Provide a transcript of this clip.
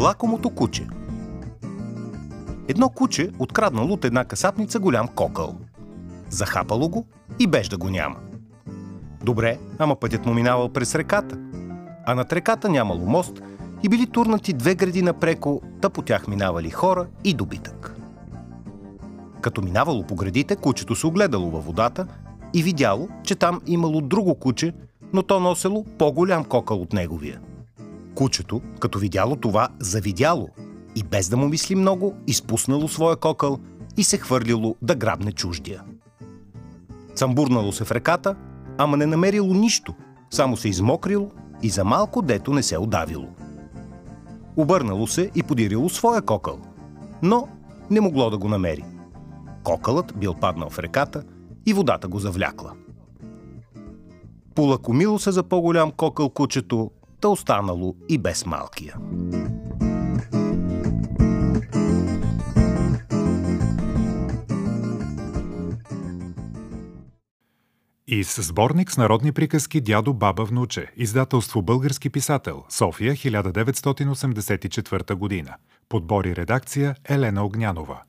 Лакомото куче Едно куче откраднало от една касапница голям кокъл. Захапало го и беж да го няма. Добре, ама пътят му минавал през реката. А над реката нямало мост и били турнати две гради напреко, та по тях минавали хора и добитък. Като минавало по градите, кучето се огледало във водата и видяло, че там имало друго куче, но то носело по-голям кокъл от неговия. Кучето, като видяло това, завидяло и без да му мисли много, изпуснало своя кокъл и се хвърлило да грабне чуждия. Цамбурнало се в реката, ама не намерило нищо, само се измокрило и за малко дето не се удавило. Обърнало се и подирило своя кокъл, но не могло да го намери. Кокълът бил паднал в реката и водата го завлякла. Полакомило се за по-голям кокъл кучето, та останало и без малкия. И с сборник с народни приказки Дядо, баба, внуче. Издателство Български писател. София, 1984 година. Подбори редакция Елена Огнянова.